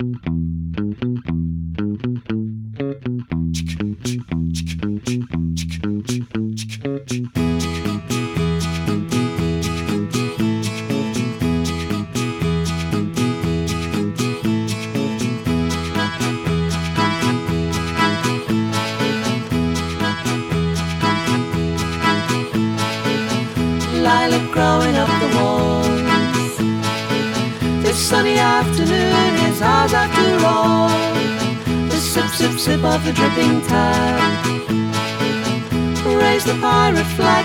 Mm-hmm. The dripping tap. Raise the pirate flag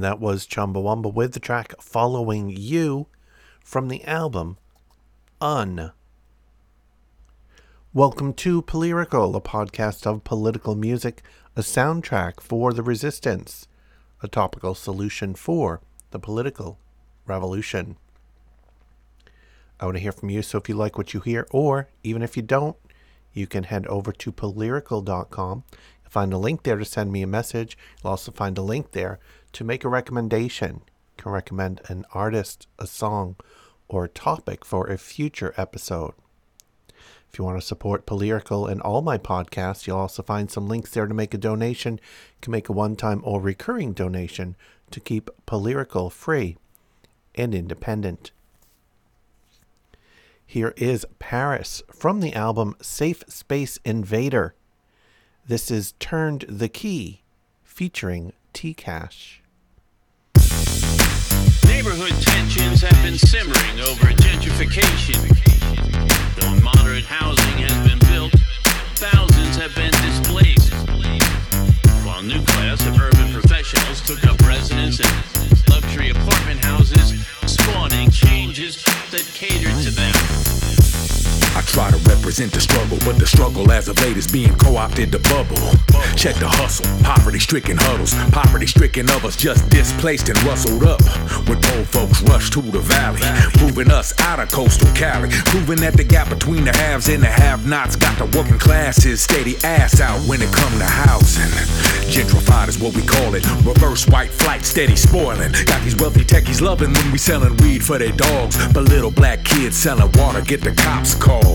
And that was Chumbawamba with the track Following You from the album Un. Welcome to Polyrical, a podcast of political music, a soundtrack for the resistance, a topical solution for the political revolution. I want to hear from you, so if you like what you hear, or even if you don't, you can head over to polyrical.com. Find a link there to send me a message. You'll also find a link there to make a recommendation. You can recommend an artist, a song, or a topic for a future episode. If you want to support Polyrical and all my podcasts, you'll also find some links there to make a donation. You can make a one time or recurring donation to keep Polyrical free and independent. Here is Paris from the album Safe Space Invader. This is Turned the Key featuring T Cash. Neighborhood tensions have been simmering over gentrification. Though moderate housing has been built, thousands have been displaced. While new class of urban professionals took up residence in luxury apartment houses, spawning changes that catered to them. I try to represent the struggle, but the struggle as of late is being co-opted to bubble. Check the hustle, poverty-stricken huddles, poverty-stricken of us just displaced and rustled up. When poor folks rush to the valley, moving us out of coastal Cali, proving that the gap between the haves and the have-nots got the working classes steady ass out when it come to housing. Gentrified is what we call it. Reverse white flight, steady spoiling. Got these wealthy techies loving when we selling weed for their dogs, but little black kids selling water get the cops called.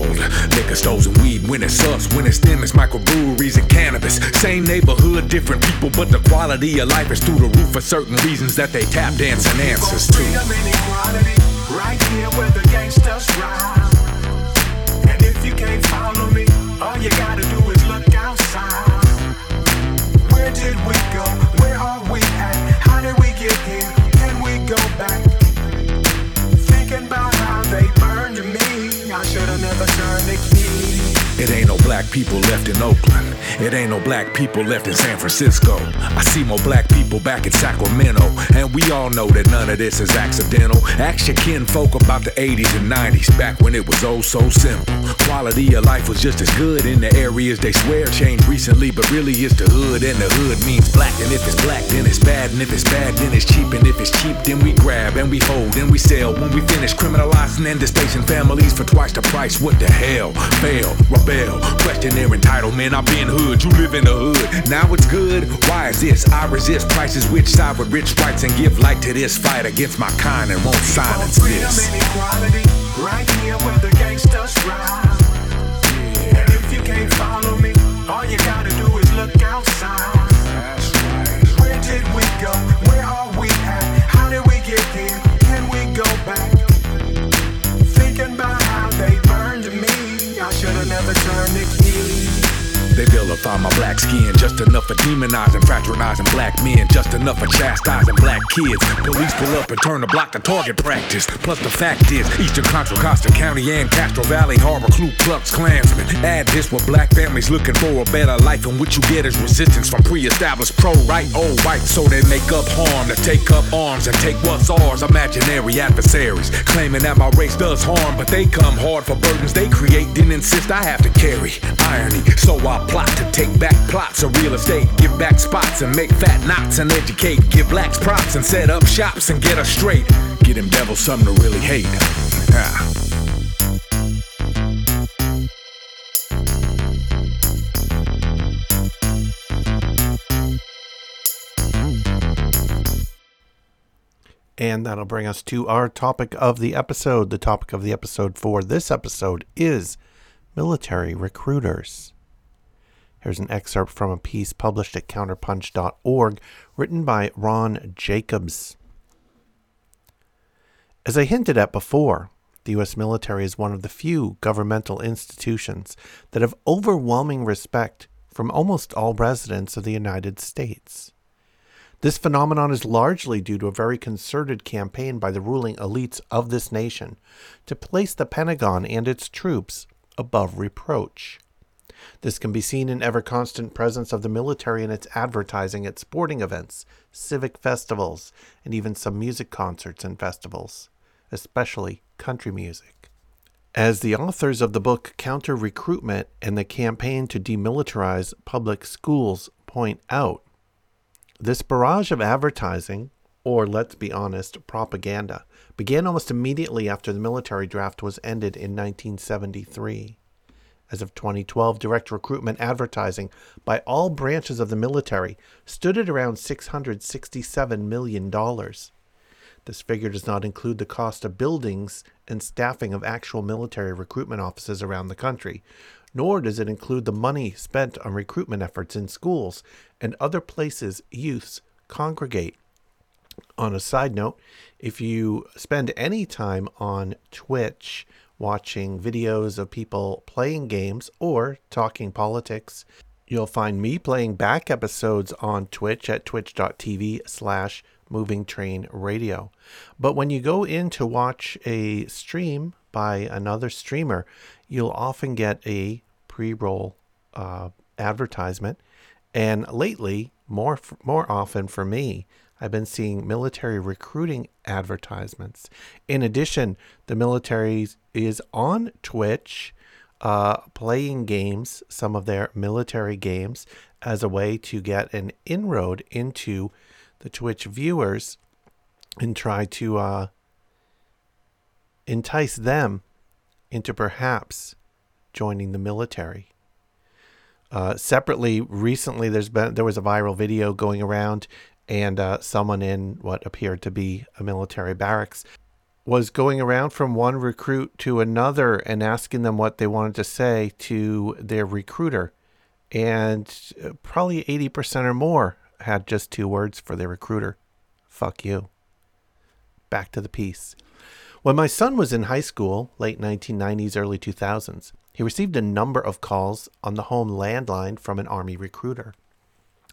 Liquor stores and weed when it's us, when it's them, it's microbreweries and cannabis. Same neighborhood, different people, but the quality of life is through the roof for certain reasons that they tap dancing answers to. And right here where the gangsters. And if you can't follow me, all you gotta do is look outside. People left in Oakland. It ain't no black people left in San Francisco. I see more black people back in Sacramento. And we all know that none of this is accidental. Ask your kinfolk about the 80s and 90s, back when it was oh so simple. Quality of life was just as good in the areas they swear changed recently, but really it's the hood, and the hood means black. And if it's black, then it's bad. And if it's bad, then it's cheap. And if it's cheap, then we grab and we hold and we sell. When we finish criminalizing and displacing families for twice the price, what the hell? Fail, rebel, question their entitlement. I've been hood, you live in the hood. Now it's good. Why is this? I resist prices which side with rich whites and give light to this fight against my kind and won't silence freedom this. and equality, right here where the gangsters ride. And if you can't follow me, all you gotta do is look outside. Where did we go? Where are we the key. They vilify my black skin just enough for demonizing, fraternizing black men, just enough for chastising black kids. Police pull up and turn the block to target practice. Plus the fact is, Eastern Contra Costa County and Castro Valley harbor Ku Klux Klansmen. Add this with black families looking for a better life, and what you get is resistance from pre-established pro-right old white. So they make up harm to take up arms and take what's ours. Imaginary adversaries claiming that my race does harm, but they come hard for burdens they create, then insist I have to carry. Irony, so I plot to take back plots of real estate, give back spots and make fat knots and educate. Give blacks props and set up shops and get us straight. Get them devils something to really hate. Ah. And that'll bring us to our topic of the episode. The topic of the episode for this episode is military recruiters. Here's an excerpt from a piece published at counterpunch.org written by Ron Jacobs. As I hinted at before, the U.S. military is one of the few governmental institutions that have overwhelming respect from almost all residents of the United States. This phenomenon is largely due to a very concerted campaign by the ruling elites of this nation to place the Pentagon and its troops above reproach. This can be seen in ever constant presence of the military in its advertising at sporting events, civic festivals, and even some music concerts and festivals, especially country music. As the authors of the book Counter Recruitment and the Campaign to Demilitarize Public Schools point out, this barrage of advertising, or let's be honest, propaganda, began almost immediately after the military draft was ended in 1973. As of 2012, direct recruitment advertising by all branches of the military stood at around $667 million. This figure does not include the cost of buildings and staffing of actual military recruitment offices around the country, nor does it include the money spent on recruitment efforts in schools and other places youths congregate. On a side note, if you spend any time on Twitch watching videos of people playing games or talking politics, you'll find me playing back episodes on Twitch at twitch.tv slash moving train radio. But when you go in to watch a stream by another streamer, you'll often get a pre-roll uh, advertisement. And lately, more more often for me, I've been seeing military recruiting advertisements. In addition, the military is on Twitch uh, playing games, some of their military games, as a way to get an inroad into the Twitch viewers and try to uh, entice them into perhaps joining the military. Uh, separately, recently there's been there was a viral video going around, and uh, someone in what appeared to be a military barracks was going around from one recruit to another and asking them what they wanted to say to their recruiter, and uh, probably eighty percent or more had just two words for their recruiter: "Fuck you." Back to the piece. When my son was in high school, late 1990s, early 2000s, he received a number of calls on the home landline from an Army recruiter.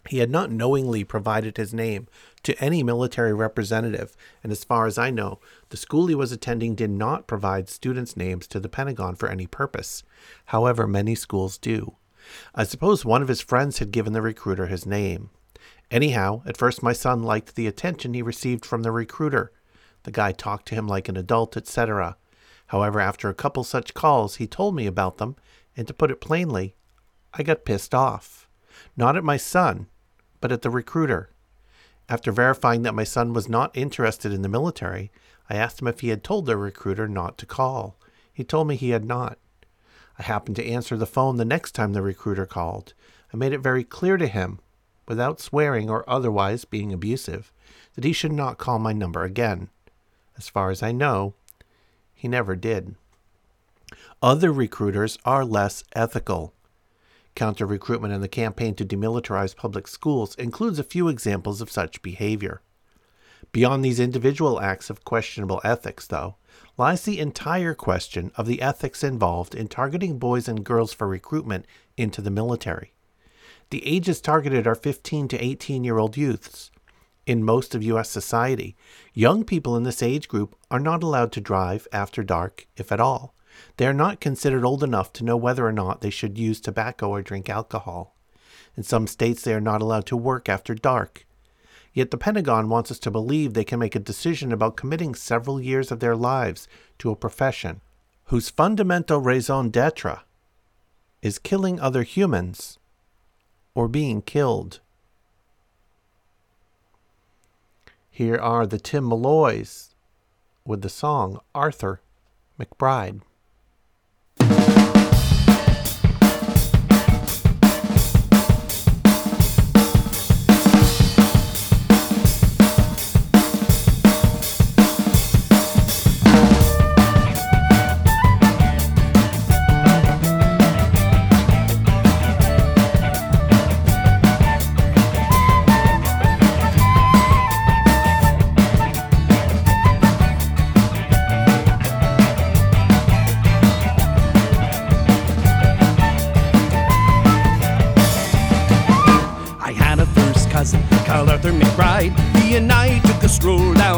He had not knowingly provided his name to any military representative, and as far as I know, the school he was attending did not provide students' names to the Pentagon for any purpose. However, many schools do. I suppose one of his friends had given the recruiter his name. Anyhow, at first my son liked the attention he received from the recruiter. The guy talked to him like an adult, etc. However, after a couple such calls, he told me about them, and to put it plainly, I got pissed off. Not at my son, but at the recruiter. After verifying that my son was not interested in the military, I asked him if he had told the recruiter not to call. He told me he had not. I happened to answer the phone the next time the recruiter called. I made it very clear to him, without swearing or otherwise being abusive, that he should not call my number again. As far as I know, he never did. Other recruiters are less ethical. Counter recruitment and the campaign to demilitarize public schools includes a few examples of such behavior. Beyond these individual acts of questionable ethics, though, lies the entire question of the ethics involved in targeting boys and girls for recruitment into the military. The ages targeted are 15 to 18 year old youths. In most of U.S. society, young people in this age group are not allowed to drive after dark, if at all. They are not considered old enough to know whether or not they should use tobacco or drink alcohol. In some states, they are not allowed to work after dark. Yet the Pentagon wants us to believe they can make a decision about committing several years of their lives to a profession whose fundamental raison d'etre is killing other humans or being killed. Here are the Tim Malloys with the song Arthur McBride.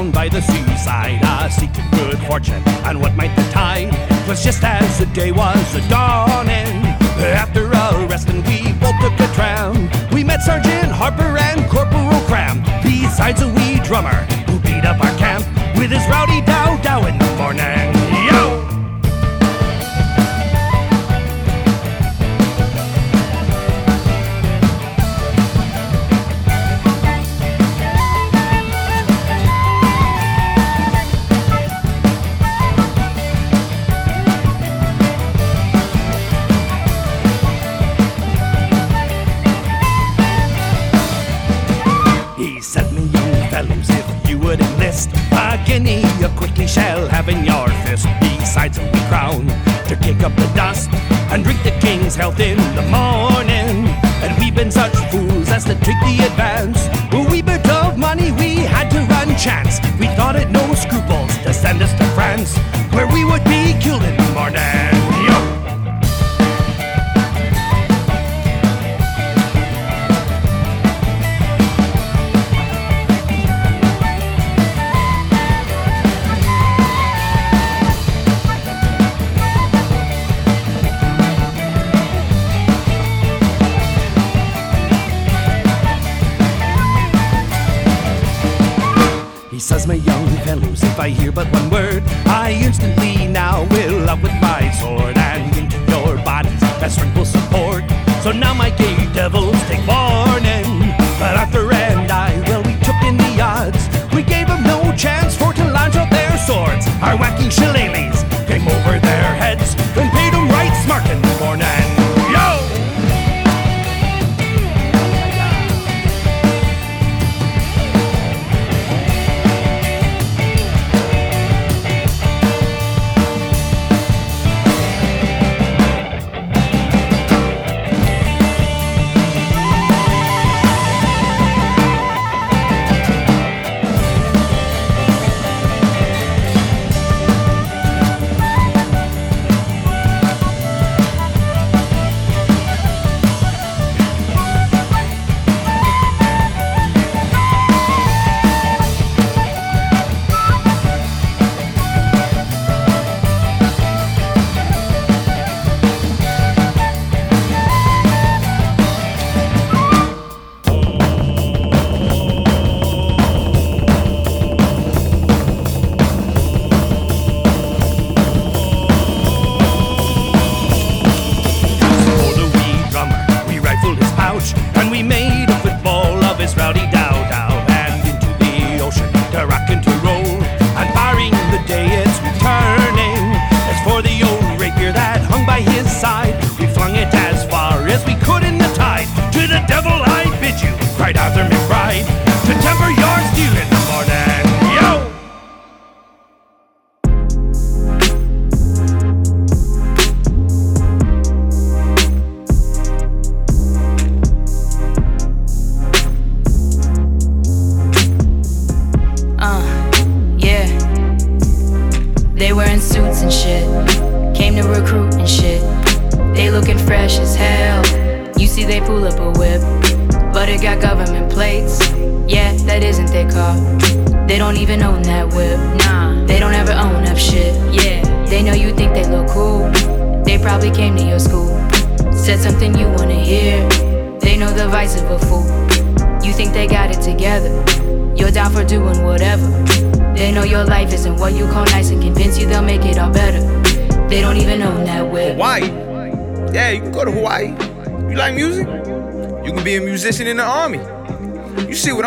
Down by the seaside, ah, seeking good fortune and what might betide. 'Twas just as the day was a dawning. After a rest and we both took a tram, we met Sergeant Harper and Corporal Cram, besides a wee drummer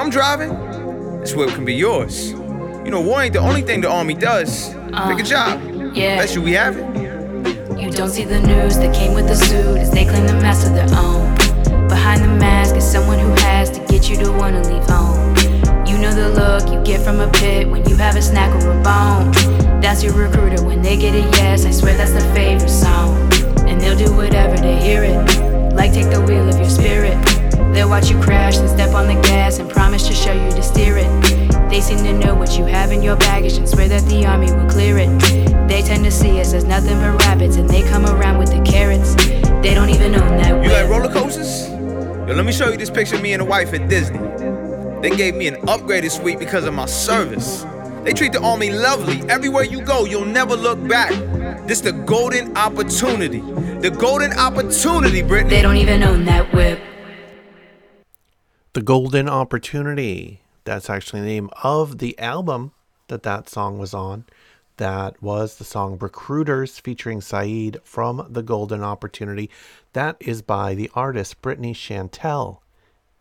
I'm driving? This whip can be yours. You know, war ain't the only thing the army does. Pick a uh, job. yeah. Bet you we have it. You don't see the news that came with the suit as they claim the master their own. Behind the mask is someone who has to get you to wanna leave home. You know the look you get from a pit when you have a snack or a bone. That's your recruiter when they get a yes. I swear that's the favorite song. And they'll do whatever to hear it. Like take the wheel of your spirit. They'll watch you crash and step on the gas and promise to show you to steer it. They seem to know what you have in your baggage and swear that the army will clear it. They tend to see us as nothing but rabbits and they come around with the carrots. They don't even own that You like roller coasters? Yo, let me show you this picture of me and the wife at Disney. They gave me an upgraded suite because of my service. They treat the army lovely. Everywhere you go, you'll never look back. This the golden opportunity. The golden opportunity, Brittany. They don't even own that whip. The Golden Opportunity. That's actually the name of the album that that song was on. That was the song Recruiters featuring Saeed from The Golden Opportunity. That is by the artist Brittany Chantel.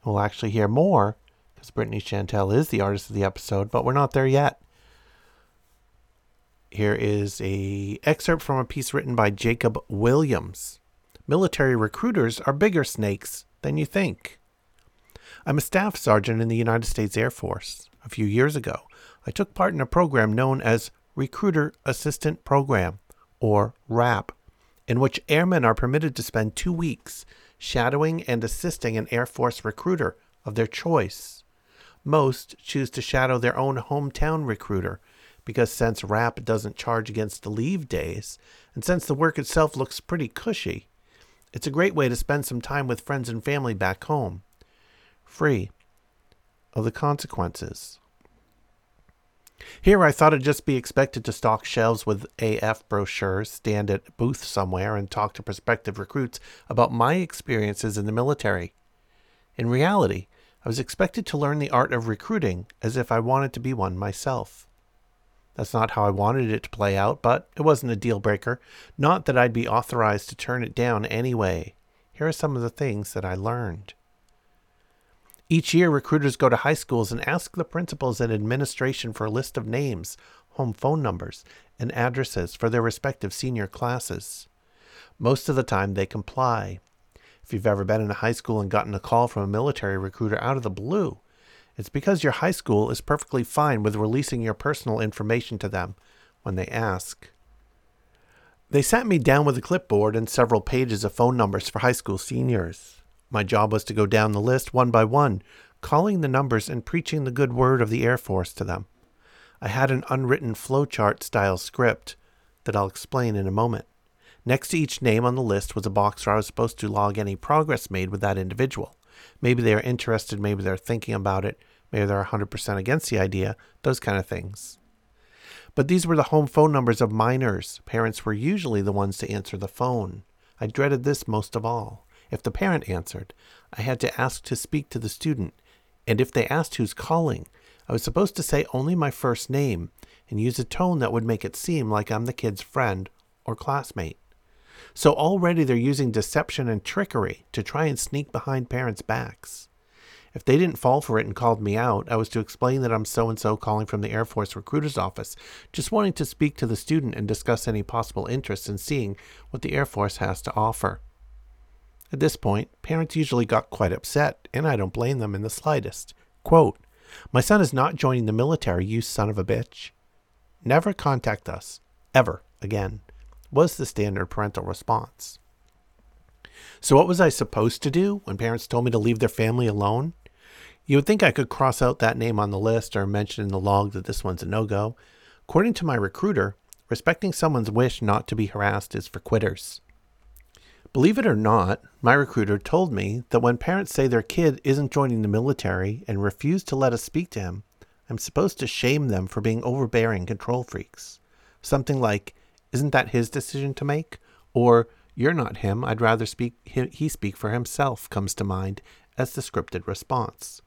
We'll actually hear more because Brittany Chantel is the artist of the episode, but we're not there yet. Here is a excerpt from a piece written by Jacob Williams. Military recruiters are bigger snakes than you think. I'm a staff sergeant in the United States Air Force. A few years ago, I took part in a program known as Recruiter Assistant Program, or RAP, in which airmen are permitted to spend two weeks shadowing and assisting an Air Force recruiter of their choice. Most choose to shadow their own hometown recruiter because since RAP doesn't charge against the leave days, and since the work itself looks pretty cushy, it's a great way to spend some time with friends and family back home free of the consequences. Here, I thought I'd just be expected to stock shelves with AF brochures, stand at a booth somewhere, and talk to prospective recruits about my experiences in the military. In reality, I was expected to learn the art of recruiting as if I wanted to be one myself. That's not how I wanted it to play out, but it wasn't a deal breaker. Not that I'd be authorized to turn it down anyway. Here are some of the things that I learned. Each year, recruiters go to high schools and ask the principals and administration for a list of names, home phone numbers, and addresses for their respective senior classes. Most of the time, they comply. If you've ever been in a high school and gotten a call from a military recruiter out of the blue, it's because your high school is perfectly fine with releasing your personal information to them when they ask. They sat me down with a clipboard and several pages of phone numbers for high school seniors. My job was to go down the list one by one, calling the numbers and preaching the good word of the Air Force to them. I had an unwritten flowchart style script that I'll explain in a moment. Next to each name on the list was a box where I was supposed to log any progress made with that individual. Maybe they are interested, maybe they're thinking about it, maybe they're 100% against the idea, those kind of things. But these were the home phone numbers of minors. Parents were usually the ones to answer the phone. I dreaded this most of all. If the parent answered, I had to ask to speak to the student, and if they asked who's calling, I was supposed to say only my first name and use a tone that would make it seem like I'm the kid's friend or classmate. So already they're using deception and trickery to try and sneak behind parents' backs. If they didn't fall for it and called me out, I was to explain that I'm so and so calling from the Air Force recruiter's office, just wanting to speak to the student and discuss any possible interest in seeing what the Air Force has to offer. At this point, parents usually got quite upset, and I don't blame them in the slightest. Quote, My son is not joining the military, you son of a bitch. Never contact us, ever again, was the standard parental response. So, what was I supposed to do when parents told me to leave their family alone? You would think I could cross out that name on the list or mention in the log that this one's a no go. According to my recruiter, respecting someone's wish not to be harassed is for quitters. Believe it or not, my recruiter told me that when parents say their kid isn't joining the military and refuse to let us speak to him, I'm supposed to shame them for being overbearing control freaks. Something like, Isn't that his decision to make? Or, You're not him, I'd rather speak he speak for himself comes to mind as the scripted response.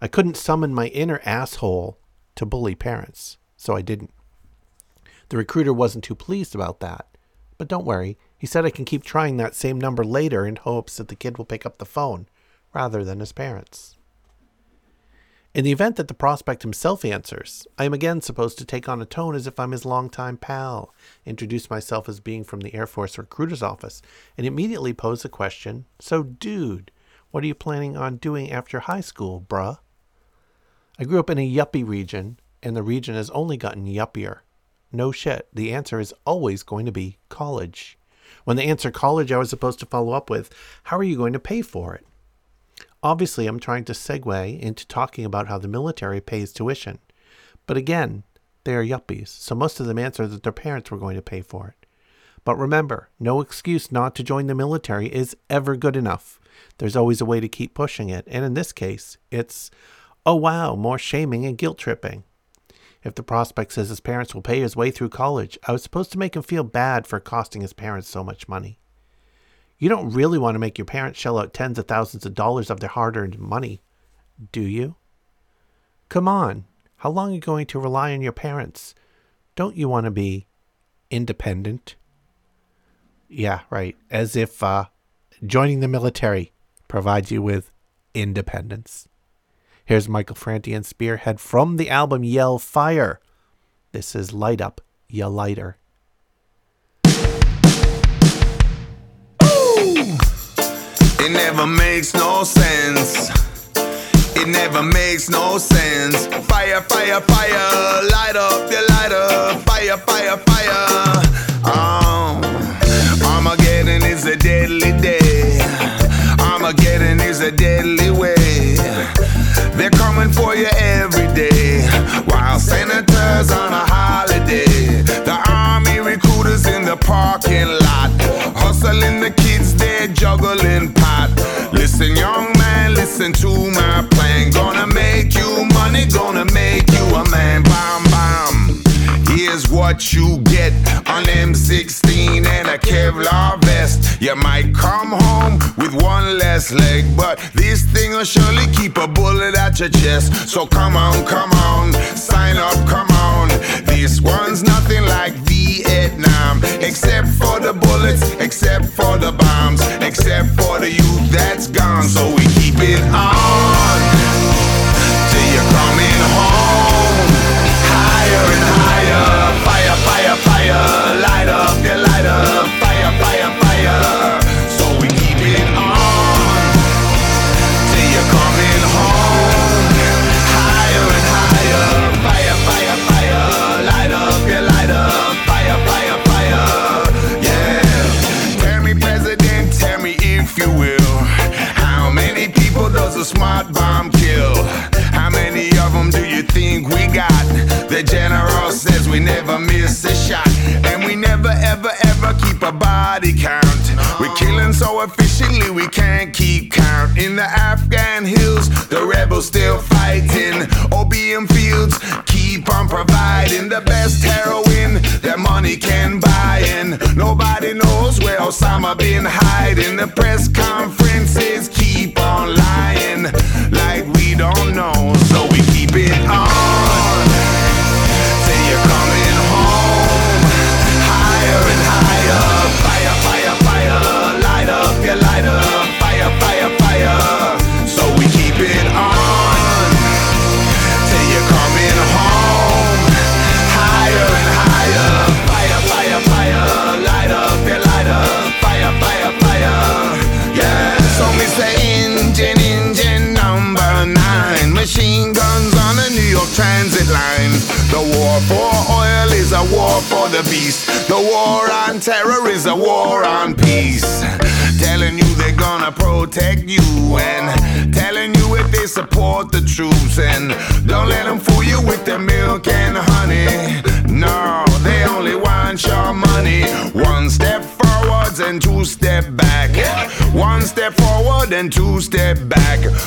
I couldn't summon my inner asshole to bully parents, so I didn't. The recruiter wasn't too pleased about that. But don't worry, he said I can keep trying that same number later in hopes that the kid will pick up the phone rather than his parents. In the event that the prospect himself answers, I am again supposed to take on a tone as if I'm his longtime pal, introduce myself as being from the Air Force recruiter's office, and immediately pose the question So, dude, what are you planning on doing after high school, bruh? I grew up in a yuppie region, and the region has only gotten yuppier. No shit, the answer is always going to be college. When they answer college, I was supposed to follow up with, How are you going to pay for it? Obviously, I'm trying to segue into talking about how the military pays tuition. But again, they are yuppies, so most of them answer that their parents were going to pay for it. But remember, no excuse not to join the military is ever good enough. There's always a way to keep pushing it, and in this case, it's, oh wow, more shaming and guilt tripping. If the prospect says his parents will pay his way through college, I was supposed to make him feel bad for costing his parents so much money. You don't really want to make your parents shell out tens of thousands of dollars of their hard earned money, do you? Come on, how long are you going to rely on your parents? Don't you want to be independent? Yeah, right. As if uh, joining the military provides you with independence. Here's Michael Franti and Spearhead from the album Yell Fire. This is Light Up, Ya Lighter. It never makes no sense. It never makes no sense. Fire, fire, fire, light up, you light up. Fire, fire, fire. Um, Armageddon is a deadly day. Armageddon is a deadly way. They're coming for you every day. While senators on a holiday. The army recruiters in the parking lot. Hustling the kids, they're juggling pot. Listen, young man, listen to my plan. Gonna make you money, gonna make you a what you get an M16 and a Kevlar vest. You might come home with one less leg, but this thing will surely keep a bullet at your chest. So come on, come on, sign up, come on. This one's nothing like Vietnam, except for the bullets, except for the bombs, except for the youth that's gone. So we keep it on The general says we never miss a shot, and we never ever ever keep a body count. We're killing so efficiently we can't keep count. In the Afghan hills, the rebels still fighting. Opium fields keep on providing the best heroin that money can buy, and nobody knows where Osama been hiding. The press conferences keep on lying like we don't know, so we keep it on and two step back.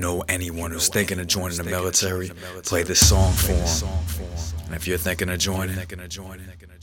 You know anyone who's thinking of joining the military, play this song for them. And if you're thinking of joining,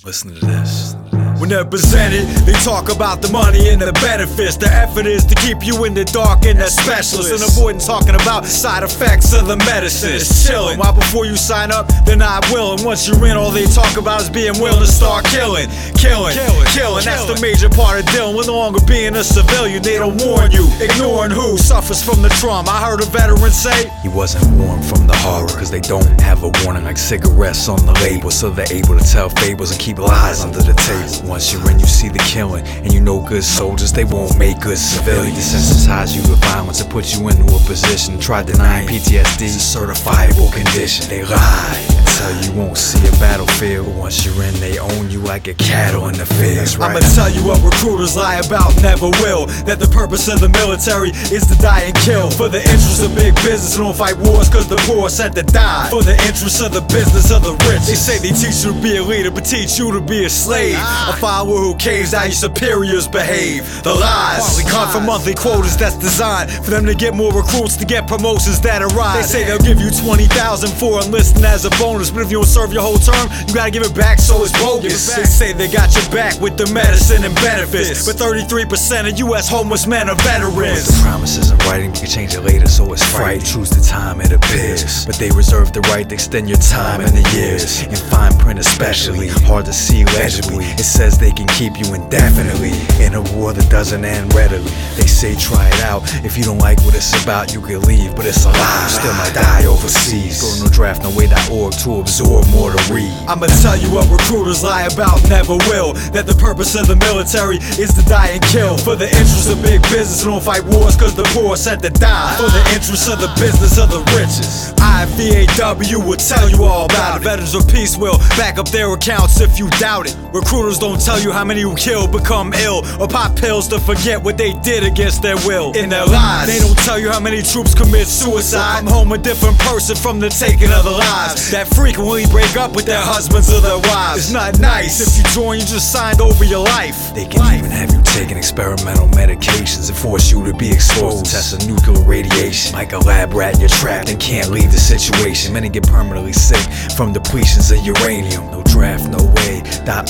listen to this. When they're presented, they talk about the money and the benefits. The effort is to keep you in the dark and the specialist. And avoiding talking about side effects of the medicine. It's chilling. While before you sign up, they're not willing. Once you're in, all they talk about is being willing to start killing. Killing, killing. That's the major part of dealing with no longer being a civilian. They don't warn you. Ignoring who suffers from the trauma. I heard a veteran say, He wasn't warned from the horror, cause they don't have a warning like cigarettes on the label. So they're able to tell fables and keep lies under the table. Once you're in, you see the killing, and you know good soldiers, they won't make good civilians. Desensitize you to violence and put you into a position. Try denying PTSD, it's a certifiable condition. They lie. and Tell you won't see a battlefield, once you're in, they own you like a cattle in the field. Right. I'ma tell you what recruiters lie about, never will. That the purpose of the military is to die and kill. For the interest of big business, don't fight wars cause the poor set to die. For the interest of the business of the They say they teach you to be a leader, but teach you to be a slave. A follower who caves how your superiors behave. The lies partly come from monthly quotas that's designed for them to get more recruits to get promotions that arise. They say they'll give you 20,000 for enlisting as a bonus, but if you don't serve your whole term, you gotta give it back, so it's bogus. They say they got your back with the medicine and benefits, but 33% of U.S. homeless men are veterans. The promises in writing, you can change it later, so it's fright. Choose the time it appears. But they reserve the right to extend your time and the years. In fine print, especially, hard to see legibly. It says they can keep you indefinitely in a war that doesn't end readily. They say try it out. If you don't like what it's about, you can leave, but it's a lie. Still might die overseas. Go to nodraftnoway.org to absorb more to read. I'ma tell you what recruiters lie about, never will. That the purpose of the military is to die and kill. For the interest of big business, don't fight wars cause the poor set to die. For the interest of the business of the riches. IVAW will tell you all about it. Veterans of Peace will back up their accounts if you doubt it. Recruiters don't tell you how many who kill, become ill, or pop pills to forget what they did against their will. In their lives, they don't tell you how many troops commit suicide. Come home a different person from the taking of their lives. That frequently break up with their husbands or their wives. It's not nice if you join, you just signed over your life. They can even have you taking experimental medications and force you to be exposed to of nuclear radiation. Like a lab rat, you're trapped and can't leave the situation. Many get permanently sick from depletions of uranium. No draft, no way.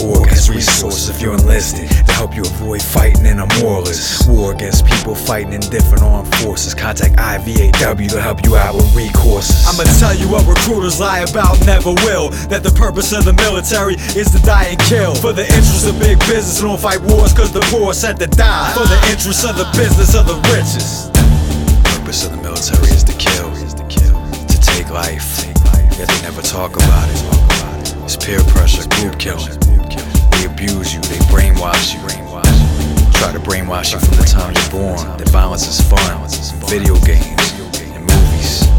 .org has resources if you're enlisted to help you avoid fighting in a moralist war against people fighting in different armed forces. Contact IVAW to help you out with recourses. I'ma tell you what recruiters lie about, never will. That the purpose of the military is to die and kill. For the interest of big business, don't fight wars cause the poor are set to die. For the interest of the business of the richest. purpose of the military is to kill, to take life. Yet they never talk about it. It's peer pressure, group killing. They abuse you, they brainwash you. Try to brainwash you from the time you're born. That violence is fun. Video games and movies.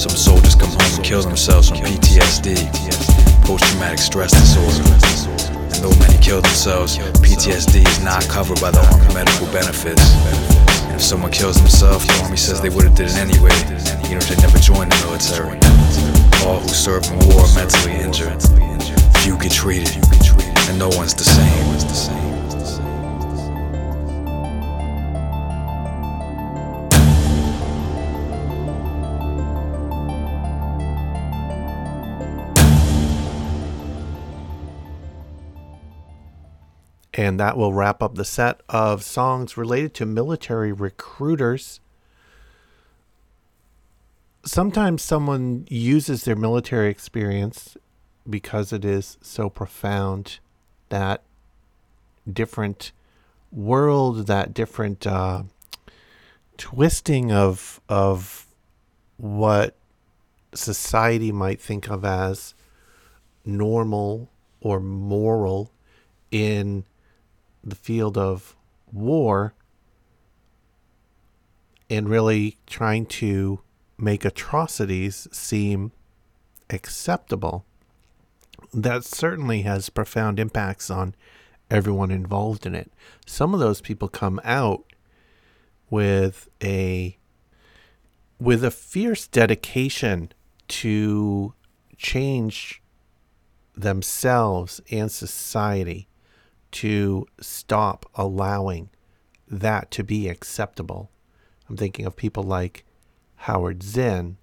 Some soldiers come home and kill themselves from PTSD, post-traumatic stress disorder. And though many kill themselves, PTSD is not covered by the Army medical benefits. And if someone kills themselves, the Army says they would have did it anyway, even if they never joined the military. All who serve in war mentally injured. Few get treated, and no one's the same. And that will wrap up the set of songs related to military recruiters. Sometimes someone uses their military experience because it is so profound that different world, that different uh, twisting of of what society might think of as normal or moral in the field of war and really trying to make atrocities seem acceptable. That certainly has profound impacts on everyone involved in it. Some of those people come out with a with a fierce dedication to change themselves and society to stop allowing that to be acceptable. I'm thinking of people like Howard Zinn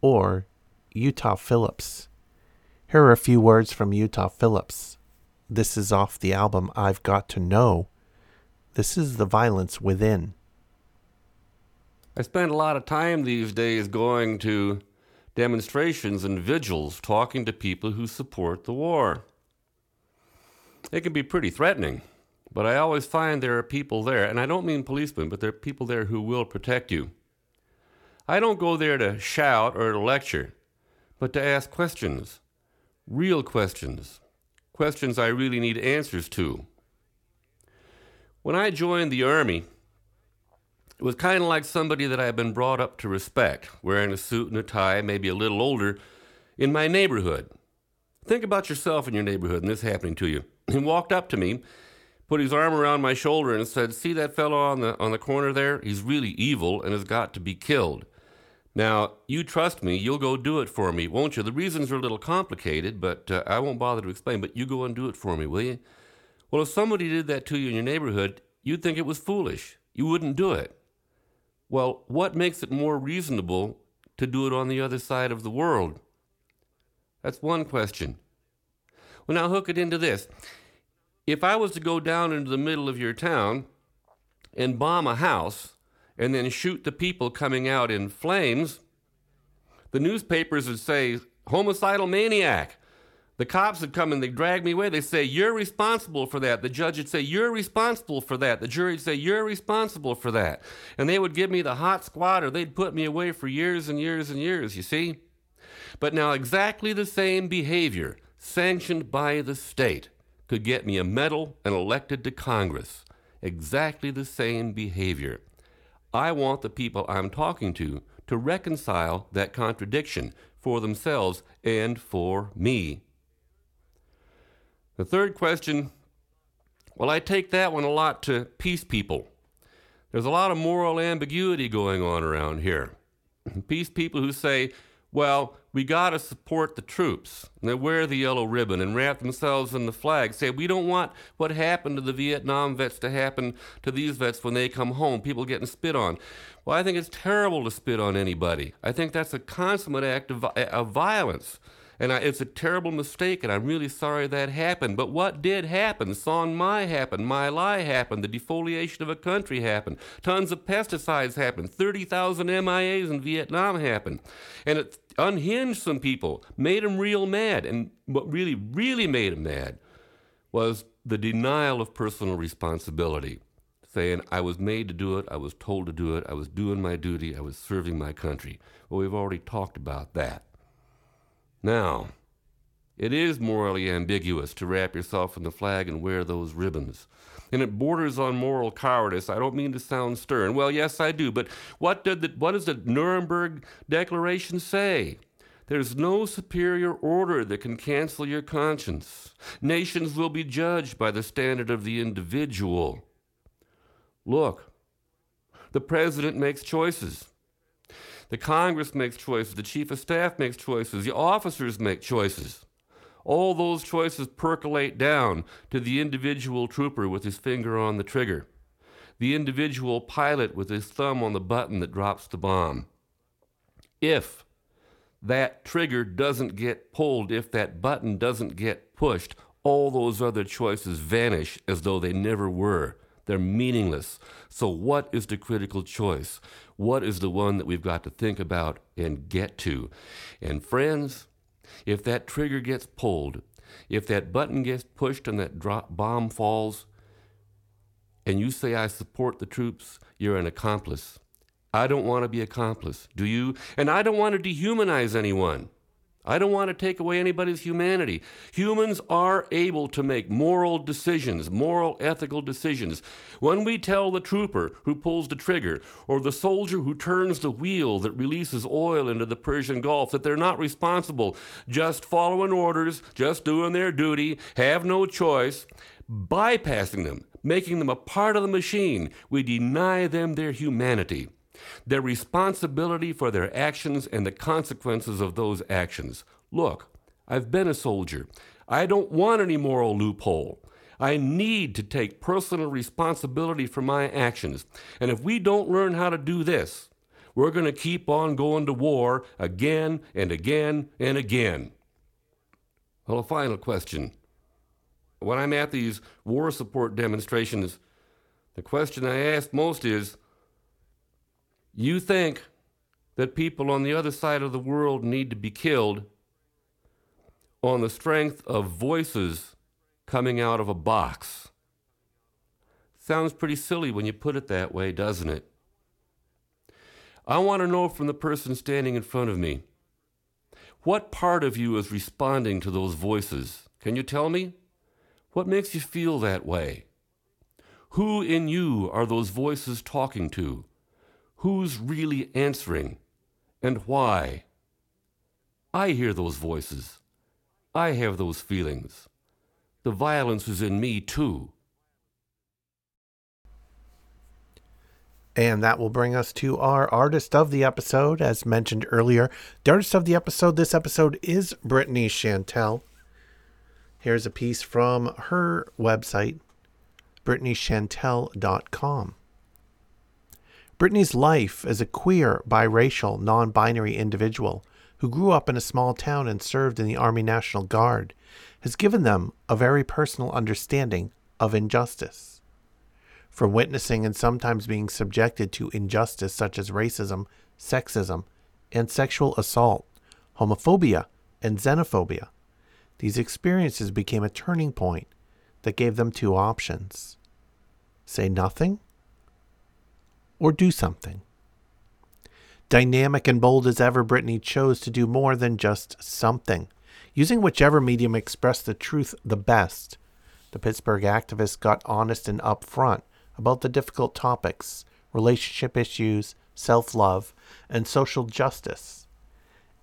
or Utah Phillips. Here are a few words from Utah Phillips. This is off the album I've Got to Know. This is the violence within. I spend a lot of time these days going to demonstrations and vigils talking to people who support the war. It can be pretty threatening, but I always find there are people there, and I don't mean policemen, but there are people there who will protect you. I don't go there to shout or to lecture, but to ask questions. Real questions. Questions I really need answers to. When I joined the Army, it was kind of like somebody that I had been brought up to respect, wearing a suit and a tie, maybe a little older, in my neighborhood. Think about yourself in your neighborhood and this happening to you. He walked up to me, put his arm around my shoulder, and said, See that fellow on the, on the corner there? He's really evil and has got to be killed. Now, you trust me, you'll go do it for me, won't you? The reasons are a little complicated, but uh, I won't bother to explain, but you go and do it for me, will you? Well, if somebody did that to you in your neighborhood, you'd think it was foolish. You wouldn't do it. Well, what makes it more reasonable to do it on the other side of the world? That's one question. Well, now hook it into this. If I was to go down into the middle of your town and bomb a house and then shoot the people coming out in flames, the newspapers would say, homicidal maniac. The cops would come and they'd drag me away. They'd say, You're responsible for that. The judge would say, You're responsible for that. The jury would say, You're responsible for that. And they would give me the hot squad or they'd put me away for years and years and years, you see? But now, exactly the same behavior, sanctioned by the state, could get me a medal and elected to Congress. Exactly the same behavior. I want the people I'm talking to to reconcile that contradiction for themselves and for me. The third question well, I take that one a lot to peace people. There's a lot of moral ambiguity going on around here. Peace people who say, well, we got to support the troops. They wear the yellow ribbon and wrap themselves in the flag. Say, we don't want what happened to the Vietnam vets to happen to these vets when they come home, people getting spit on. Well, I think it's terrible to spit on anybody. I think that's a consummate act of, of violence. And I, it's a terrible mistake, and I'm really sorry that happened. But what did happen? Son My happened. My Lai happened. The defoliation of a country happened. Tons of pesticides happened. 30,000 MIAs in Vietnam happened. And it unhinged some people, made them real mad. And what really, really made them mad was the denial of personal responsibility. Saying, I was made to do it, I was told to do it, I was doing my duty, I was serving my country. Well, we've already talked about that. Now, it is morally ambiguous to wrap yourself in the flag and wear those ribbons. And it borders on moral cowardice. I don't mean to sound stern. Well, yes, I do. But what, did the, what does the Nuremberg Declaration say? There's no superior order that can cancel your conscience. Nations will be judged by the standard of the individual. Look, the president makes choices. The Congress makes choices. The Chief of Staff makes choices. The officers make choices. All those choices percolate down to the individual trooper with his finger on the trigger, the individual pilot with his thumb on the button that drops the bomb. If that trigger doesn't get pulled, if that button doesn't get pushed, all those other choices vanish as though they never were. They're meaningless. So, what is the critical choice? What is the one that we've got to think about and get to? And, friends, if that trigger gets pulled, if that button gets pushed and that drop bomb falls, and you say, I support the troops, you're an accomplice. I don't want to be accomplice. Do you? And I don't want to dehumanize anyone. I don't want to take away anybody's humanity. Humans are able to make moral decisions, moral, ethical decisions. When we tell the trooper who pulls the trigger or the soldier who turns the wheel that releases oil into the Persian Gulf that they're not responsible, just following orders, just doing their duty, have no choice, bypassing them, making them a part of the machine, we deny them their humanity their responsibility for their actions and the consequences of those actions. Look, I've been a soldier. I don't want any moral loophole. I need to take personal responsibility for my actions. And if we don't learn how to do this, we're going to keep on going to war again and again and again. Well, a final question. When I'm at these war support demonstrations, the question I ask most is you think that people on the other side of the world need to be killed on the strength of voices coming out of a box. Sounds pretty silly when you put it that way, doesn't it? I want to know from the person standing in front of me what part of you is responding to those voices? Can you tell me? What makes you feel that way? Who in you are those voices talking to? Who's really answering and why? I hear those voices. I have those feelings. The violence is in me too. And that will bring us to our artist of the episode. As mentioned earlier, the artist of the episode this episode is Brittany Chantel. Here's a piece from her website, BrittanyChantel.com. Brittany's life as a queer, biracial, non binary individual who grew up in a small town and served in the Army National Guard has given them a very personal understanding of injustice. From witnessing and sometimes being subjected to injustice such as racism, sexism, and sexual assault, homophobia, and xenophobia, these experiences became a turning point that gave them two options say nothing or do something. Dynamic and bold as ever, Brittany chose to do more than just something. Using whichever medium expressed the truth the best, the Pittsburgh activist got honest and upfront about the difficult topics relationship issues, self love, and social justice.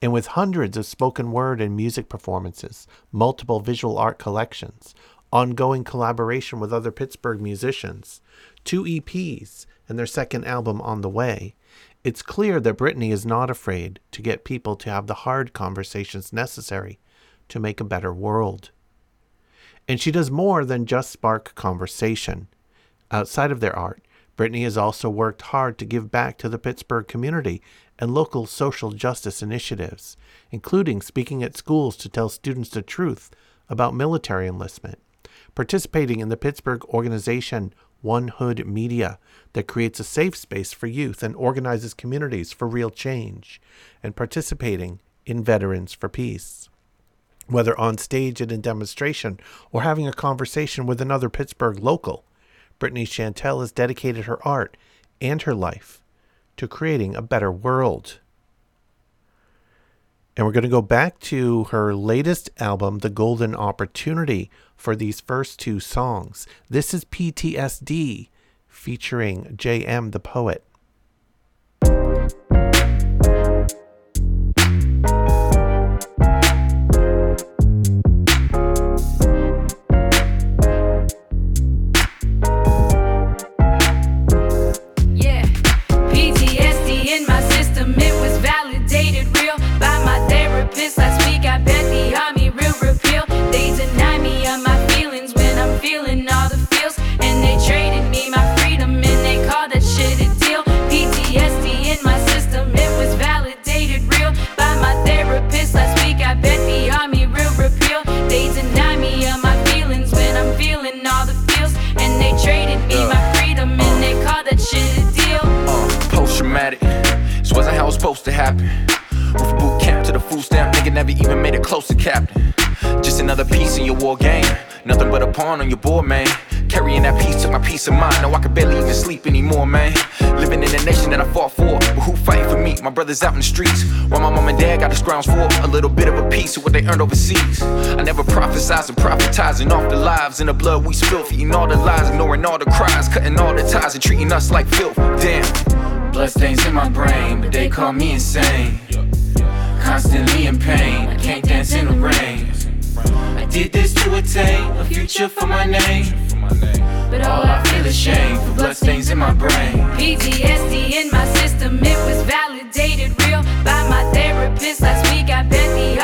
And with hundreds of spoken word and music performances, multiple visual art collections, ongoing collaboration with other Pittsburgh musicians, two EPs, and their second album on the way, It's clear that Brittany is not afraid to get people to have the hard conversations necessary to make a better world. And she does more than just spark conversation. Outside of their art, Brittany has also worked hard to give back to the Pittsburgh community and local social justice initiatives, including speaking at schools to tell students the truth about military enlistment, participating in the Pittsburgh organization One Hood Media that creates a safe space for youth and organizes communities for real change, and participating in Veterans for Peace. Whether on stage at a demonstration or having a conversation with another Pittsburgh local, Brittany Chantel has dedicated her art and her life to creating a better world. And we're going to go back to her latest album, The Golden Opportunity, for these first two songs. This is PTSD featuring J.M. the Poet. Supposed to happen. From boot camp to the food stamp, nigga never even made it close to captain. Just another piece in your war game. Nothing but a pawn on your board, man. Carrying that piece took my peace of mind. No, I could barely even sleep anymore, man. Living in a nation that I fought for, but who fighting for me? My brothers out in the streets. While my mom and dad got the scrounge for a little bit of a piece of what they earned overseas. I never prophesized and prophetizing off the lives and the blood we spill, eating all the lies, ignoring all the cries, cutting all the ties and treating us like filth. Damn. Bloodstains in my brain, but they call me insane. Constantly in pain, I can't dance in the rain. I did this to attain a future for my name. But all I feel is shame for bloodstains in my brain. PTSD in my system, it was validated real by my therapist last week. I bet the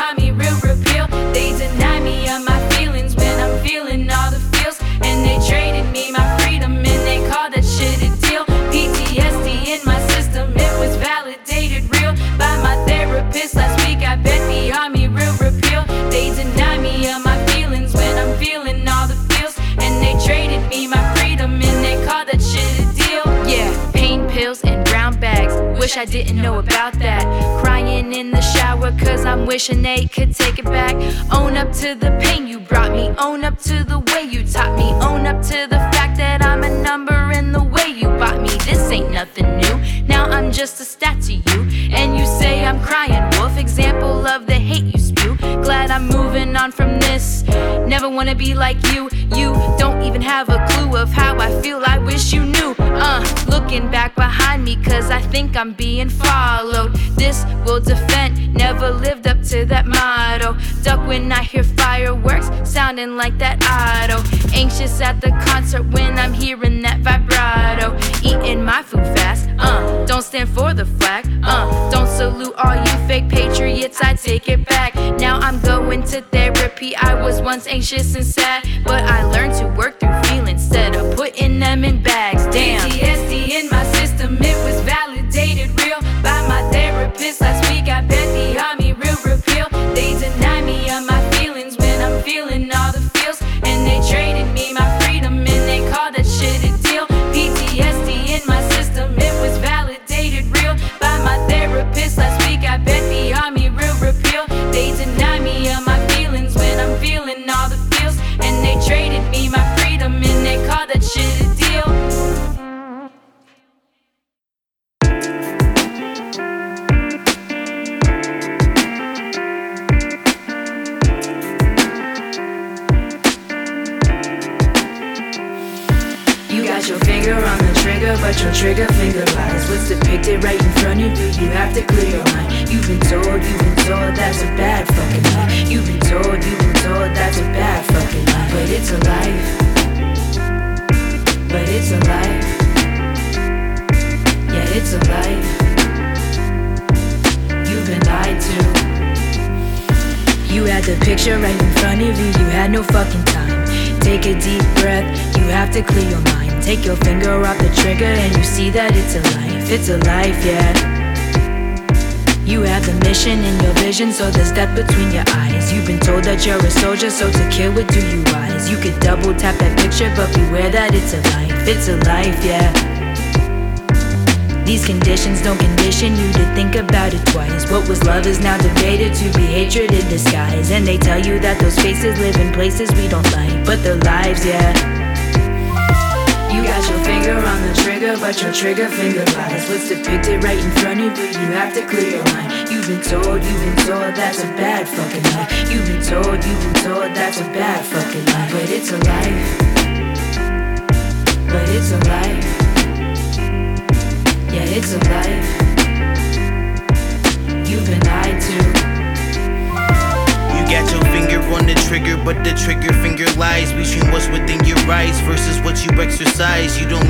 Wish I didn't know about that. Crying in the shower cause I'm wishing they could take it back. Own up to the pain you brought me. Own up to the way you taught me. Own up to the fact that I'm a number in the way you bought me. This ain't nothing new. Now I'm just a stat to you. And you say I'm crying wolf. Example of the hate. Glad I'm moving on from this. Never wanna be like you. You don't even have a clue of how I feel. I wish you knew. Uh, looking back behind me, cause I think I'm being followed. This We'll Defend, never lived up to that motto. Duck when I hear fireworks, sounding like that auto. Anxious at the concert when I'm hearing that vibrato. Eating my food fast, uh, don't stand for the flag, uh, don't salute all you fake patriots, I take it back. Now I'm going to therapy. I was once anxious and sad, but I learned to work through feelings instead of putting them in bags. Damn. PTSD in my system, it was validated real by my therapist last week. I bet the army real repeal. They deny me of my feelings when I'm feeling trigger, finger lies. What's depicted right in front of you, you have to clear your mind. You've been told, you've been told that's a bad fucking lie. You've been told, you've been told that's a bad fucking lie. But it's a life. But it's a life. Yeah, it's a life. You've been lied to. You got your finger on the trigger, but the trigger finger lies between what's within your eyes versus what you exercise. You don't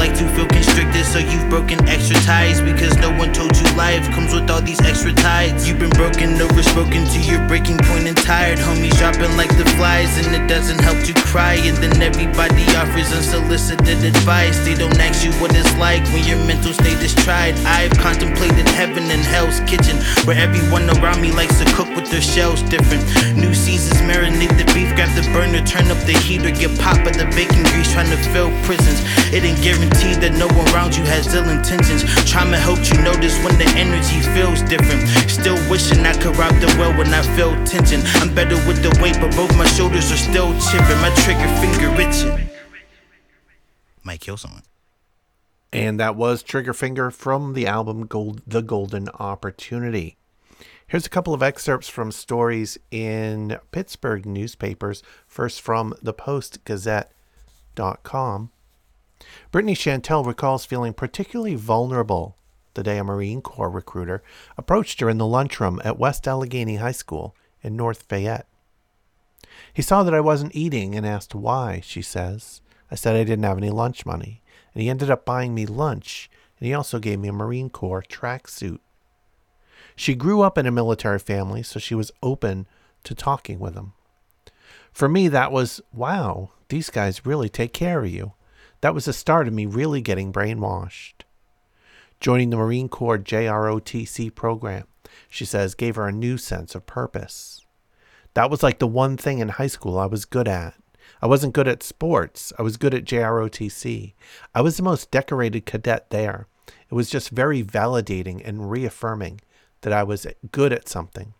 so you've broken extra ties because no one told you life comes with all these extra tides. You've been broken over, spoken to your breaking point. point and tired. Homies dropping like the flies, and it doesn't help to cry. And then everybody offers unsolicited advice. They don't ask you what it's like when your mental state is tried. I've contemplated heaven and hell's kitchen, where everyone around me likes to cook with their shells different. New seasons marinate the beef, grab the burner, turn up the heat, or get pop of the bacon grease trying to fill prisons. It ain't guaranteed that no one around you has ill intentions. Trauma helped you notice when the energy feels different. Still wishing I could rob the well when I feel tension. I'm better with the weight, but both my shoulders are still chipping. My trigger finger itching. Might kill someone. And that was Trigger Finger from the album Gold, The Golden Opportunity. Here's a couple of excerpts from stories in Pittsburgh newspapers. First from the Post Gazette.com. Brittany Chantel recalls feeling particularly vulnerable the day a Marine Corps recruiter approached her in the lunchroom at West Allegheny High School in North Fayette. He saw that I wasn't eating and asked why, she says. I said I didn't have any lunch money, and he ended up buying me lunch, and he also gave me a Marine Corps tracksuit. She grew up in a military family, so she was open to talking with him. For me, that was wow, these guys really take care of you. That was the start of me really getting brainwashed. Joining the Marine Corps JROTC program, she says, gave her a new sense of purpose. That was like the one thing in high school I was good at. I wasn't good at sports. I was good at JROTC. I was the most decorated cadet there. It was just very validating and reaffirming that I was good at something.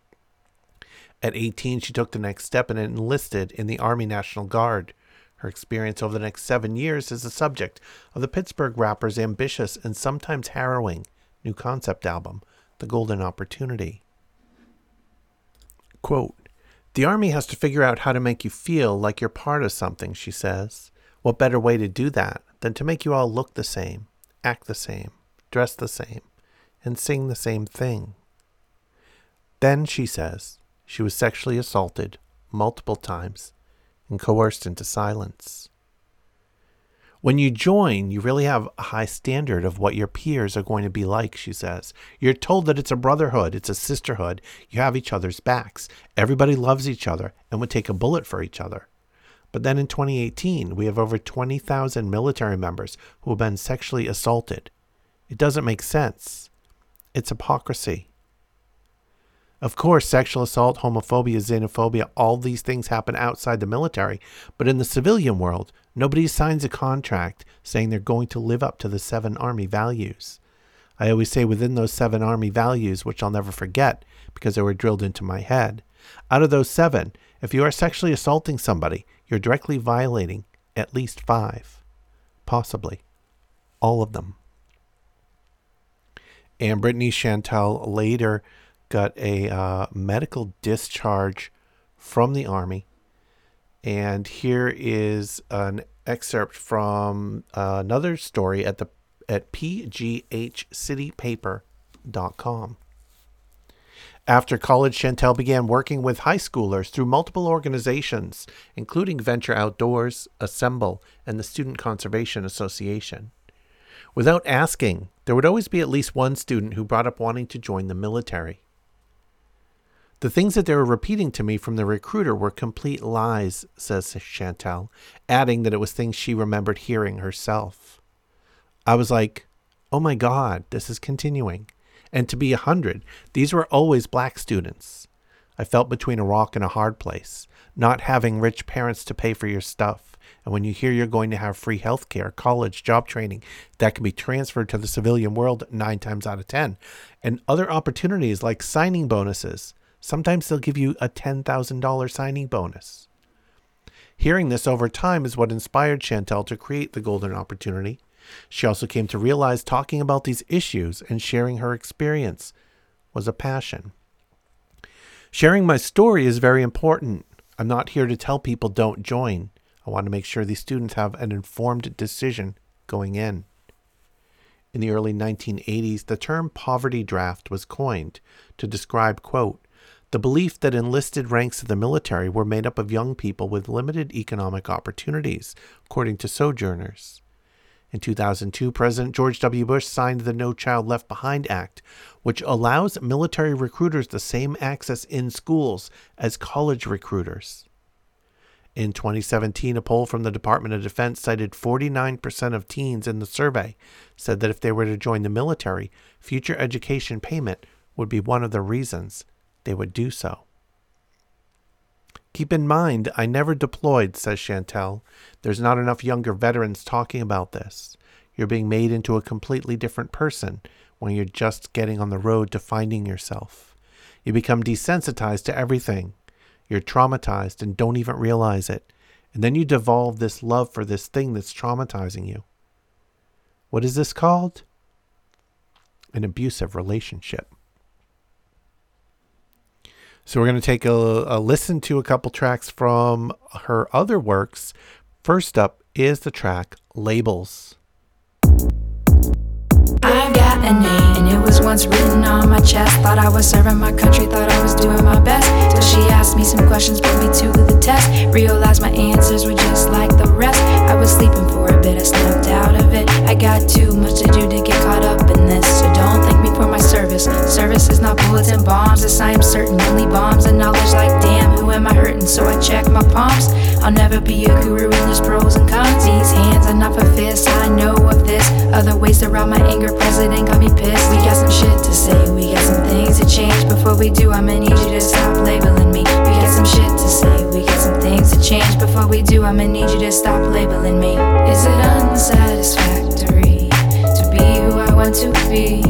At 18, she took the next step and enlisted in the Army National Guard. Her experience over the next seven years is the subject of the Pittsburgh rapper's ambitious and sometimes harrowing new concept album, The Golden Opportunity. Quote, the Army has to figure out how to make you feel like you're part of something, she says. What better way to do that than to make you all look the same, act the same, dress the same, and sing the same thing? Then, she says, she was sexually assaulted multiple times and coerced into silence. When you join, you really have a high standard of what your peers are going to be like, she says. You're told that it's a brotherhood, it's a sisterhood. You have each other's backs. Everybody loves each other and would take a bullet for each other. But then in 2018, we have over 20,000 military members who have been sexually assaulted. It doesn't make sense. It's hypocrisy. Of course, sexual assault, homophobia, xenophobia, all these things happen outside the military, but in the civilian world, nobody signs a contract saying they're going to live up to the seven Army values. I always say within those seven Army values, which I'll never forget because they were drilled into my head, out of those seven, if you are sexually assaulting somebody, you're directly violating at least five, possibly all of them. And Brittany Chantel later got a uh, medical discharge from the Army. And here is an excerpt from uh, another story at the at pghcitypaper.com. After college, Chantel began working with high schoolers through multiple organizations, including Venture Outdoors, Assemble, and the Student Conservation Association. Without asking, there would always be at least one student who brought up wanting to join the military. The things that they were repeating to me from the recruiter were complete lies, says Chantel, adding that it was things she remembered hearing herself. I was like, oh my God, this is continuing. And to be a hundred, these were always black students. I felt between a rock and a hard place, not having rich parents to pay for your stuff. And when you hear you're going to have free health care, college, job training that can be transferred to the civilian world nine times out of 10, and other opportunities like signing bonuses, sometimes they'll give you a $10,000 signing bonus. Hearing this over time is what inspired Chantel to create the Golden Opportunity. She also came to realize talking about these issues and sharing her experience was a passion. Sharing my story is very important. I'm not here to tell people don't join. I want to make sure these students have an informed decision going in. In the early 1980s, the term poverty draft was coined to describe, quote, the belief that enlisted ranks of the military were made up of young people with limited economic opportunities, according to sojourners. In 2002, President George W. Bush signed the No Child Left Behind Act, which allows military recruiters the same access in schools as college recruiters. In 2017, a poll from the Department of Defense cited 49% of teens in the survey said that if they were to join the military, future education payment would be one of the reasons they would do so. Keep in mind, I never deployed, says Chantel. There's not enough younger veterans talking about this. You're being made into a completely different person when you're just getting on the road to finding yourself. You become desensitized to everything. You're traumatized and don't even realize it. And then you devolve this love for this thing that's traumatizing you. What is this called? An abusive relationship. So we're going to take a, a, listen to a couple tracks from her other works. First up is the track Labels. I've got a name, and it was once written on my chest. Thought I was serving my country, thought I was doing my best. Till she asked me some questions, put me to the test. Realized my answers were just like the rest. I was sleeping for a bit, I snapped out of it. I got too much to do to get caught up in this. So don't thank me for my service. Service is not bullets and bombs, as I am certain. Only bombs and knowledge, like damn, who am I hurting? So I check my palms. I'll never be a guru, and there's pros and cons. These hands are not for fists, I know of this. Other ways route my anger, president got me pissed. We got some shit to say, we got some things to change. Before we do, I'ma need you to stop labeling me. We got some shit to say, we got some things to change. Before we do, I'ma need you to stop labeling me. Is it unsatisfactory to be who I want to be?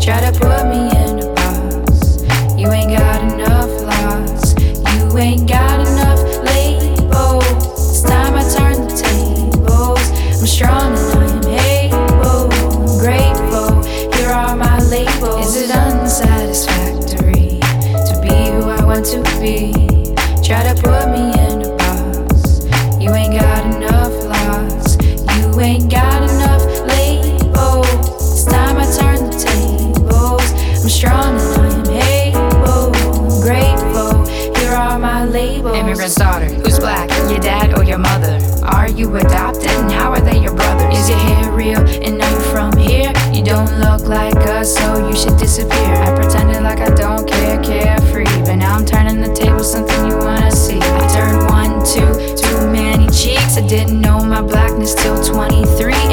Try to put me in a box. You ain't got enough flaws. You ain't got enough I'm strong and I am able. Grateful. Here are my labels. Is it unsatisfactory to be who I want to be? Try to put me in a box. You ain't got enough. You ain't got enough labels. It's time I turn the tables. I'm strong and I am able. Grateful. Here are my labels. Immigrant's daughter, who's black, your dad or your mother? Are you adopted Is your hair real and are you from here? You don't look like us, so you should disappear. I pretended like I don't care, carefree. But now I'm turning the table, something you wanna see. I turned one, two, too many cheeks. I didn't know my blackness till 23.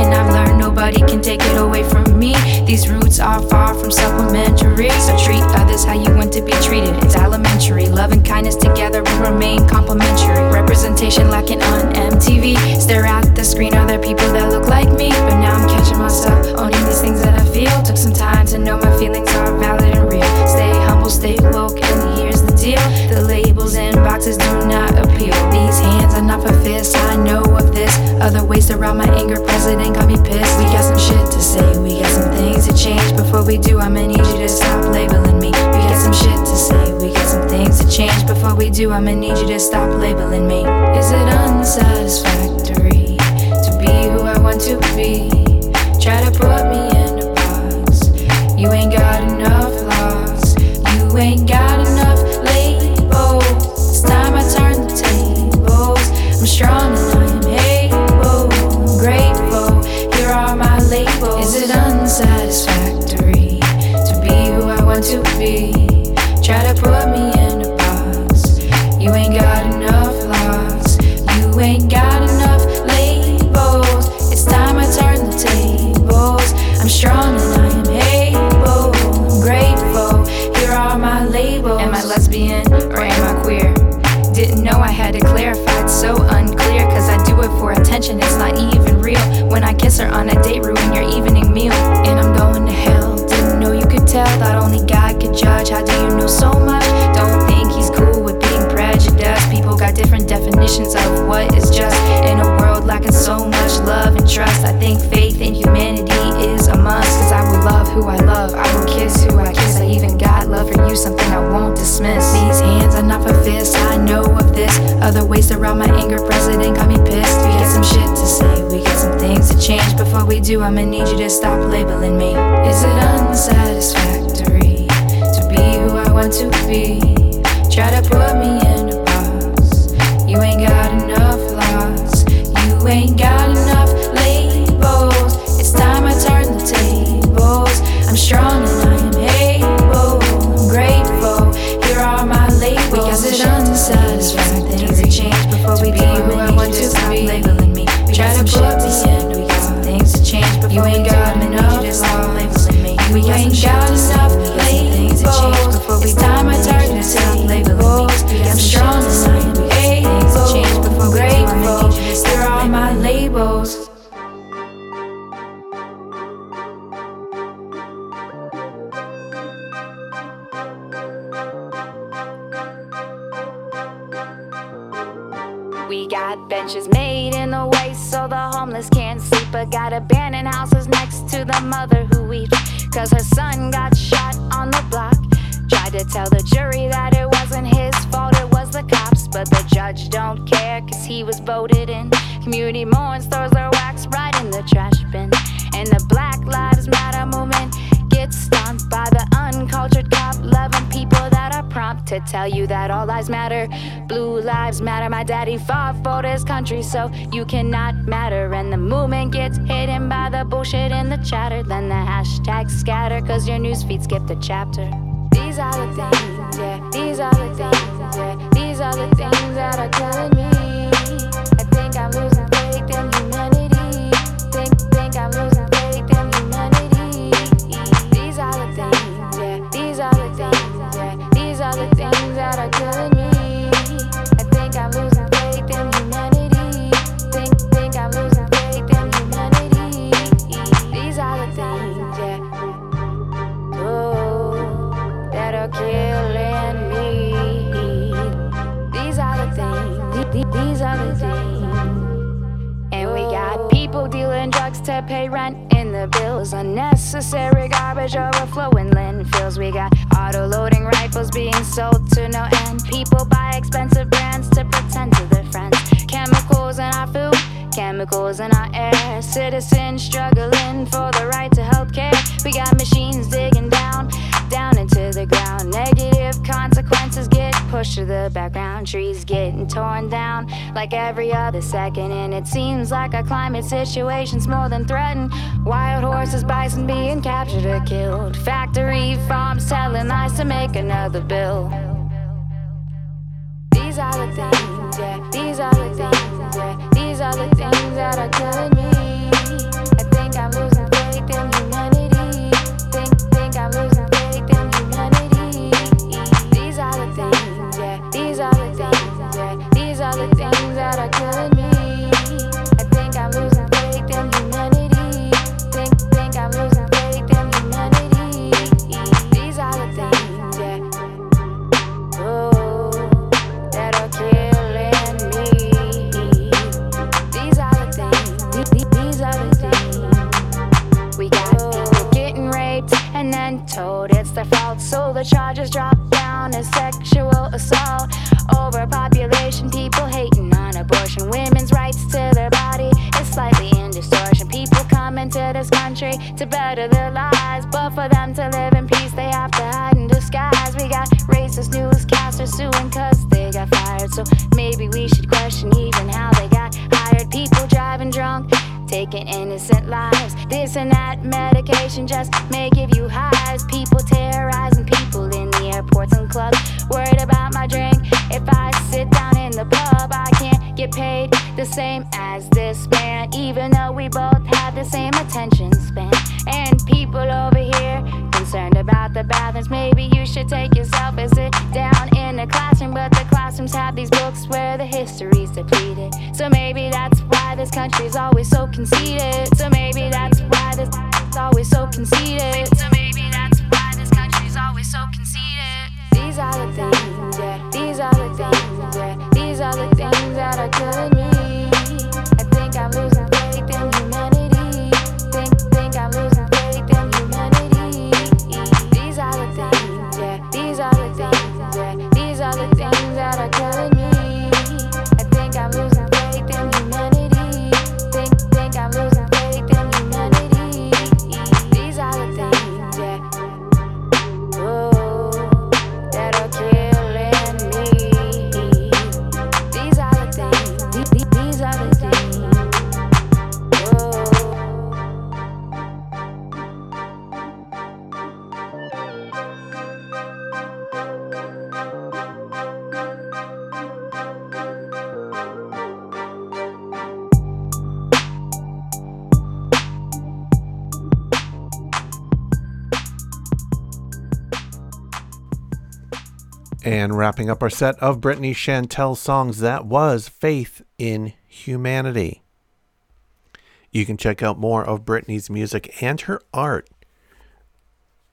Nobody can take it away from me. These roots are far from supplementary. So treat others how you want to be treated. It's elementary. Love and kindness together will remain complementary. Representation lacking on MTV. Stare at the screen, are there people that look like me? But now I'm catching myself owning these things that I feel. Took some time to know my feelings are valid and real. Stay humble, stay woke, and here's the deal. The labels and boxes do not appeal. These hands are not for fists, I know of this. Other ways to route my anger, president got me pissed. We got some shit to say, we got some things to change. Before we do, I'ma need you to stop labeling me. We got some shit to say, we got some things to change. Before we do, I'ma need you to stop labeling me. Is it unsatisfactory to be who I want to be? Try to put me in We got benches made in the way so the homeless can't sleep. But got abandoned houses next to the mother who weeps. Cause her son got shot on the block. Tried to tell the jury that it wasn't his fault, it was the cops. But the judge don't care cause he was voted in. Community mourns, throws their wax right in the trash bin. And the Black Lives Matter movement gets stomped by the uncultured cop loving people that are prompt to tell you that all lives matter. Blue lives matter. My daddy fought for this country, so you cannot matter. And the movement gets hidden by the bullshit and the chatter. Then the hashtags scatter, cause your newsfeed skipped a chapter. These are the things, yeah. These are the things, yeah. These are the things that are killing me. Are things that are killing me. I think I'm losing faith in humanity. Think, think I'm losing faith in humanity. These are the things. Oh, that are killing me. These are the things. th- th- These are the things. And we got people dealing drugs to pay rent in the bills. Unnecessary garbage overflowing landfills. We got auto loading rifles being sold to no end. People buy expensive brands to pretend to their friends. Chemicals in our food, chemicals in our air. Citizens struggling for the right to health care. We got machines digging down, down into the ground. Negative consequences get pushed to the background. Trees getting torn down like every other second. And it seems like our climate situation's more than threatened. Wild horses, bison being captured or killed. Factory farms selling lies to make another bill. These are the things, yeah. These are the things, yeah. These are the things that are killing me. Wrapping up our set of Brittany Chantel songs, that was Faith in Humanity. You can check out more of Brittany's music and her art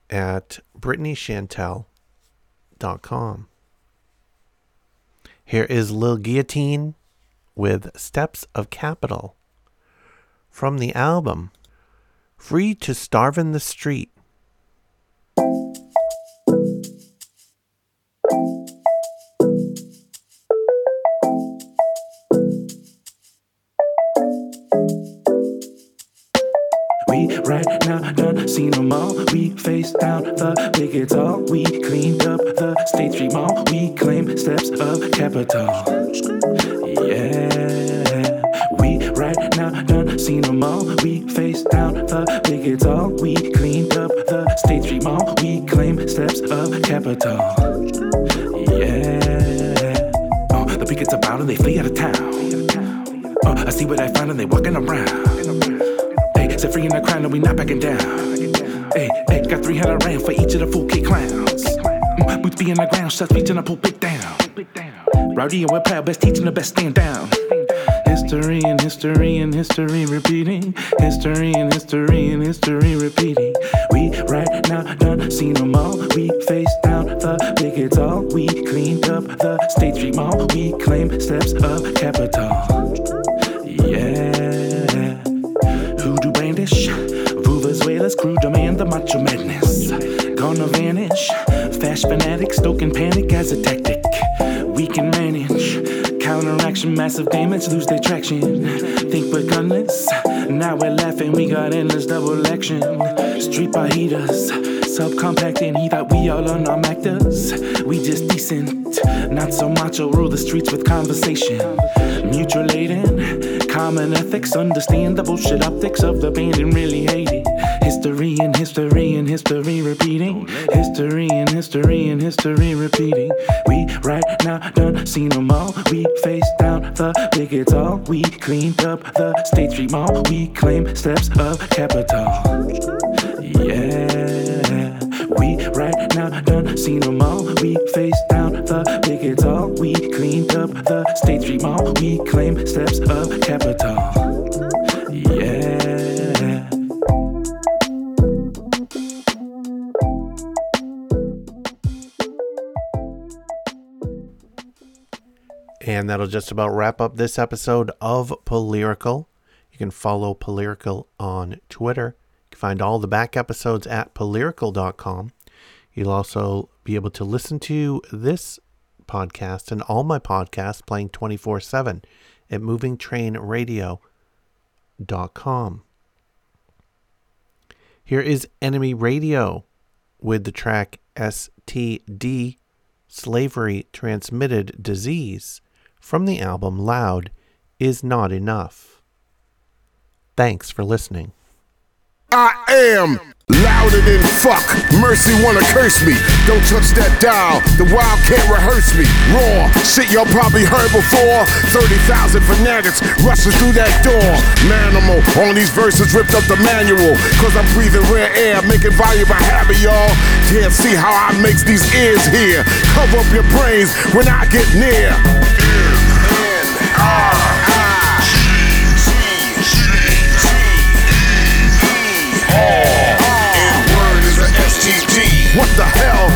at BrittanyChantel.com. Here is Lil Guillotine with Steps of Capital from the album Free to Starve in the Street. Right now done seen them all. We faced down the big it's all. We cleaned up the State Street Mall. We claim steps of capital. Yeah. We right now done seen them all. We faced down the big it's all. We cleaned up the State Street Mall. We claim steps of capital. Yeah. Oh, the pickets about and they flee out of town. Oh, I see what I find and they walking around. Set free in the crowd and we not backing down. Hey, hey, got 300 rand for each of the full kid clowns. Mm, Boots be in the ground, shots reaching the pulpit down. Rowdy and we're proud, best teaching the best stand down. History and history and history repeating. History and history and history repeating. We right now done seen them all. We faced down the big it's all. We cleaned up the State Street Mall. We claim steps of capital. Yeah. Brandish, Vuvuzelas, crew demand the macho madness. Gonna vanish, fast fanatics stoking panic as a tactic. We can manage, counteraction, massive damage, lose their traction. Think we're gunless, now we're laughing, we got endless double action. Street bajitas, subcompact and he thought we all unarmed actors. We just decent, not so macho, rule the streets with conversation. Mutual aiding, common ethics, understand the bullshit optics of the band and really hate it. History and history and history repeating. History and history and history repeating. We right now done seen them all. We faced down the big it's all. We cleaned up the State Street Mall. We claim steps of capital. Yeah. Right now done seen them all. We faced down the big it's all. We cleaned up the State Street Mall. We claim steps of capital. Yeah. And that'll just about wrap up this episode of Polyrical. You can follow Polyrical on Twitter. You can find all the back episodes at polyrical.com. You'll also be able to listen to this podcast and all my podcasts playing 24 7 at movingtrainradio.com. Here is Enemy Radio with the track STD Slavery Transmitted Disease from the album Loud is Not Enough. Thanks for listening. I am louder than fuck. Mercy wanna curse me. Don't touch that dial. The wild can't rehearse me. Raw shit y'all probably heard before. 30,000 fanatics rushing through that door. Manimal on these verses ripped up the manual. Cause I'm breathing rare air, making valuable habit, y'all. Can't see how I makes these ears hear. Cover up your brains when I get near. What the hell?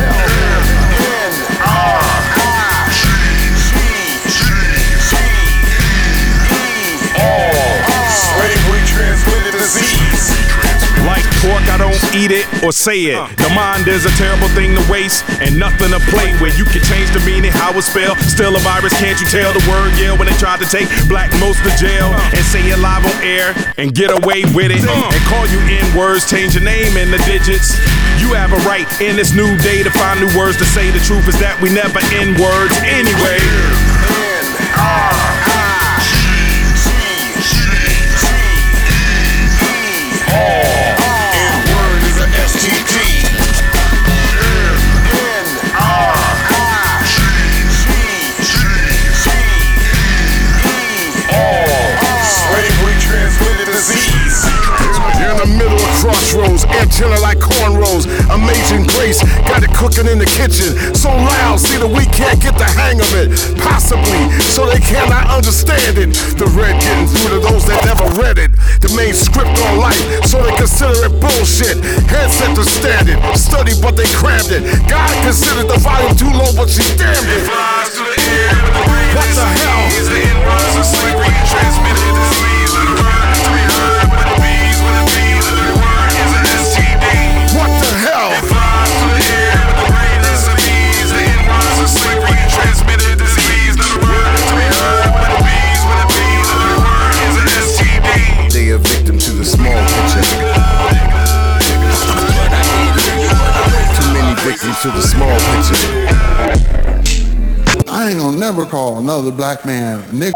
Like pork, I don't eat it or say it. The mind is a terrible thing to waste and nothing to play with. You can change the meaning, how it's spelled. Still a virus, can't you tell the word? Yeah, when they tried to take black most to jail and say it live on air and get away with it and call you in words, change your name and the digits you have a right in this new day to find new words to say. The truth is that we never end words anyway. Amazing grace, got it cooking in the kitchen. So loud, see that we can't get the hang of it. Possibly, so they cannot understand it. The red getting through to those that never read it. The main script on life, so they consider it bullshit. Headset to stand it, study but they crammed it. God considered the volume too low, but she damned it. flies to the air What the hell? Too many victims to the small picture. I ain't gonna never call another black man nigga